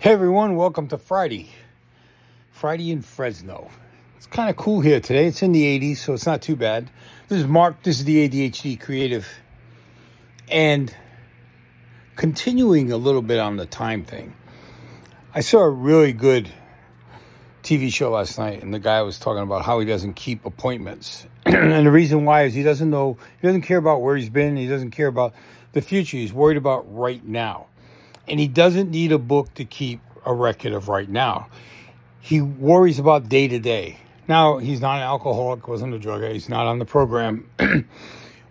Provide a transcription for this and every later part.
Hey everyone, welcome to Friday. Friday in Fresno. It's kind of cool here today. It's in the 80s, so it's not too bad. This is Mark, this is the ADHD Creative. And continuing a little bit on the time thing, I saw a really good TV show last night, and the guy was talking about how he doesn't keep appointments. and the reason why is he doesn't know, he doesn't care about where he's been, he doesn't care about the future, he's worried about right now and he doesn't need a book to keep a record of right now. He worries about day to day. Now, he's not an alcoholic, wasn't a drug addict, he's not on the program.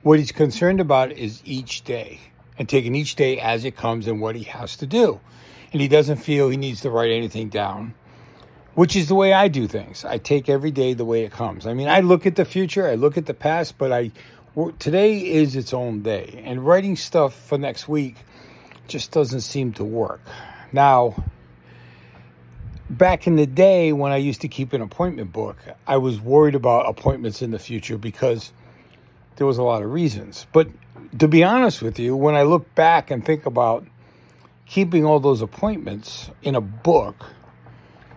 what he's concerned about is each day and taking each day as it comes and what he has to do. And he doesn't feel he needs to write anything down, which is the way I do things. I take every day the way it comes. I mean, I look at the future, I look at the past, but I today is its own day. And writing stuff for next week just doesn't seem to work. Now, back in the day when I used to keep an appointment book, I was worried about appointments in the future because there was a lot of reasons. But to be honest with you, when I look back and think about keeping all those appointments in a book,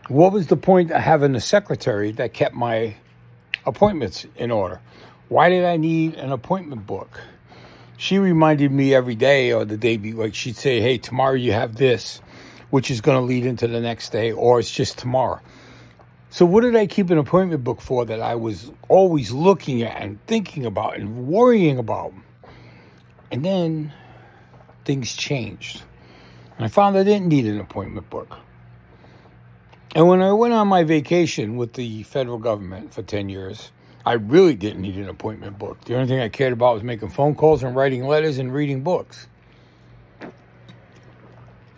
what was the point of having a secretary that kept my appointments in order? Why did I need an appointment book? She reminded me every day or the day before, like she'd say, hey, tomorrow you have this, which is going to lead into the next day, or it's just tomorrow. So, what did I keep an appointment book for that I was always looking at and thinking about and worrying about? And then things changed. And I found I didn't need an appointment book. And when I went on my vacation with the federal government for 10 years, I really didn't need an appointment book. The only thing I cared about was making phone calls and writing letters and reading books.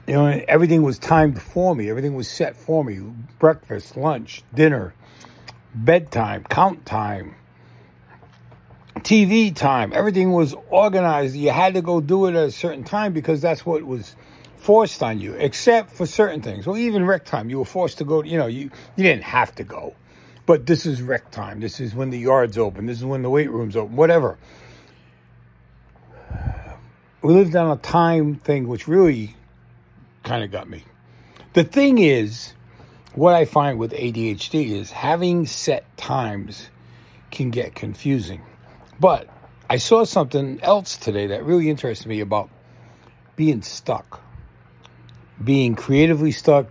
You know, everything was timed for me. Everything was set for me. Breakfast, lunch, dinner, bedtime, count time, TV time. Everything was organized. You had to go do it at a certain time because that's what was forced on you, except for certain things. Well, even rec time, you were forced to go, you know, you, you didn't have to go. But this is rec time. This is when the yard's open. This is when the weight room's open. Whatever. We lived on a time thing, which really kind of got me. The thing is, what I find with ADHD is having set times can get confusing. But I saw something else today that really interested me about being stuck, being creatively stuck,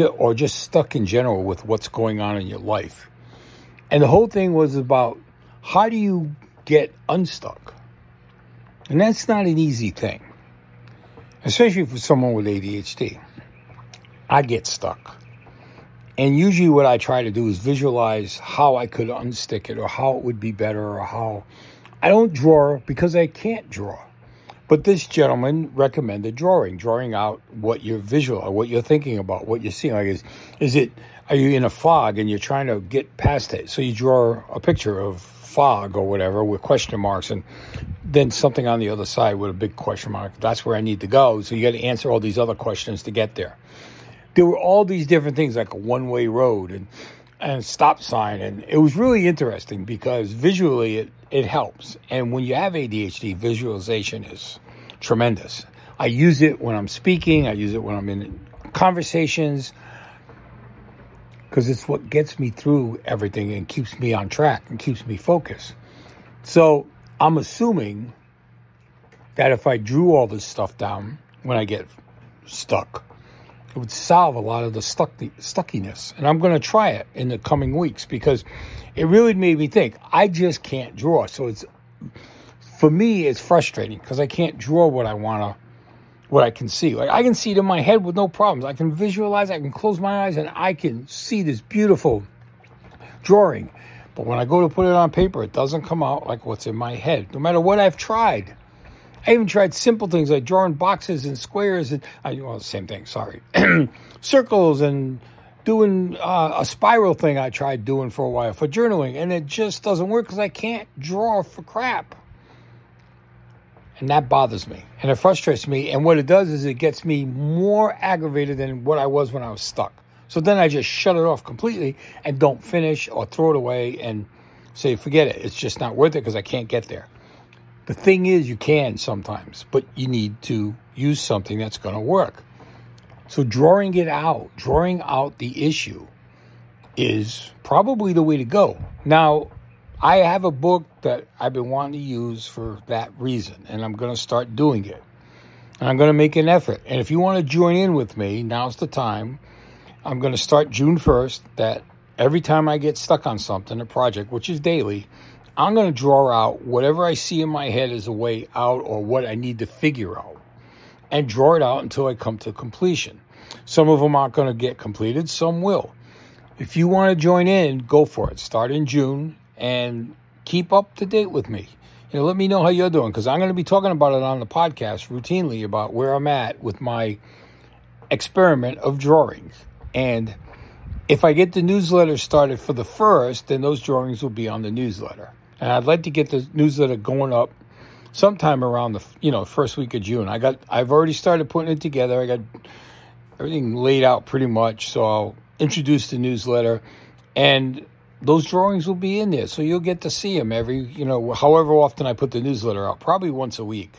or just stuck in general with what's going on in your life. And the whole thing was about how do you get unstuck? And that's not an easy thing, especially for someone with ADHD. I get stuck. And usually, what I try to do is visualize how I could unstick it or how it would be better or how I don't draw because I can't draw. But this gentleman recommended drawing, drawing out what you're visual, what you're thinking about, what you're seeing. Like, is, is it, are you in a fog and you're trying to get past it? So you draw a picture of fog or whatever with question marks and then something on the other side with a big question mark. That's where I need to go. So you got to answer all these other questions to get there. There were all these different things like a one way road and, and stop sign. And it was really interesting because visually it, it helps. And when you have ADHD, visualization is tremendous. I use it when I'm speaking, I use it when I'm in conversations because it's what gets me through everything and keeps me on track and keeps me focused. So I'm assuming that if I drew all this stuff down when I get stuck, it would solve a lot of the stuck stuckiness. And I'm going to try it in the coming weeks because it really made me think. I just can't draw. So it's for me it's frustrating because I can't draw what I want to what I can see. Like I can see it in my head with no problems. I can visualize, I can close my eyes and I can see this beautiful drawing. But when I go to put it on paper, it doesn't come out like what's in my head. No matter what I've tried. I even tried simple things like drawing boxes and squares and I well the same thing, sorry. circles and doing uh, a spiral thing I tried doing for a while for journaling and it just doesn't work cuz I can't draw for crap. And that bothers me and it frustrates me and what it does is it gets me more aggravated than what I was when I was stuck. So then I just shut it off completely and don't finish or throw it away and say forget it. It's just not worth it because I can't get there. The thing is, you can sometimes, but you need to use something that's going to work. So drawing it out, drawing out the issue is probably the way to go. Now, I have a book that I've been wanting to use for that reason, and I'm going to start doing it. And I'm going to make an effort. And if you want to join in with me, now's the time. I'm going to start June 1st that every time I get stuck on something, a project, which is daily, I'm going to draw out whatever I see in my head as a way out or what I need to figure out and draw it out until I come to completion. Some of them aren't going to get completed, some will. If you want to join in, go for it. Start in June and keep up to date with me. You know, let me know how you're doing because I'm going to be talking about it on the podcast routinely about where I'm at with my experiment of drawings. And if I get the newsletter started for the first, then those drawings will be on the newsletter. And I'd like to get the newsletter going up sometime around the you know first week of June. I got I've already started putting it together. I got everything laid out pretty much. So I'll introduce the newsletter, and those drawings will be in there. So you'll get to see them every, you know, however often I put the newsletter out, probably once a week.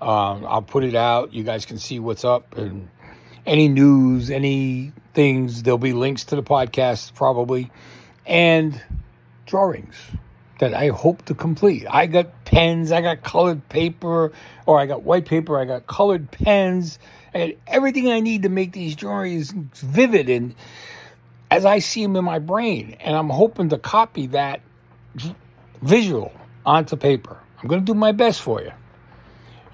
Um, I'll put it out. You guys can see what's up and any news, any things. There'll be links to the podcast probably, and drawings that I hope to complete. I got pens, I got colored paper, or I got white paper, I got colored pens, and everything I need to make these drawings vivid and as I see them in my brain. And I'm hoping to copy that visual onto paper. I'm going to do my best for you.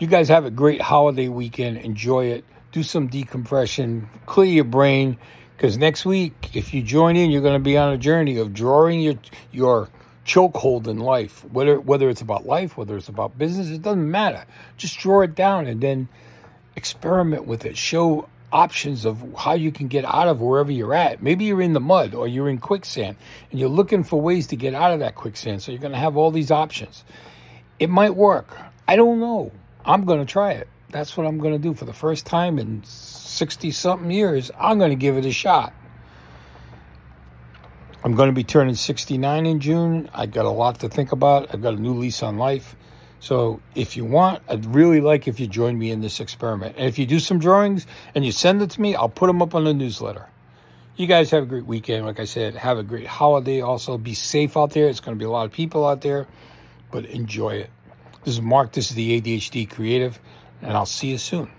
You guys have a great holiday weekend. Enjoy it. Do some decompression. Clear your brain. Because next week, if you join in, you're going to be on a journey of drawing your your chokehold in life. Whether whether it's about life, whether it's about business, it doesn't matter. Just draw it down and then experiment with it. Show options of how you can get out of wherever you're at. Maybe you're in the mud or you're in quicksand and you're looking for ways to get out of that quicksand. So you're going to have all these options. It might work. I don't know. I'm going to try it. That's what I'm going to do for the first time in 60 something years. I'm going to give it a shot. I'm going to be turning 69 in June. I got a lot to think about. I've got a new lease on life. So if you want, I'd really like if you join me in this experiment. And if you do some drawings and you send it to me, I'll put them up on the newsletter. You guys have a great weekend. Like I said, have a great holiday. Also, be safe out there. It's going to be a lot of people out there, but enjoy it. This is Mark. This is the ADHD Creative, and I'll see you soon.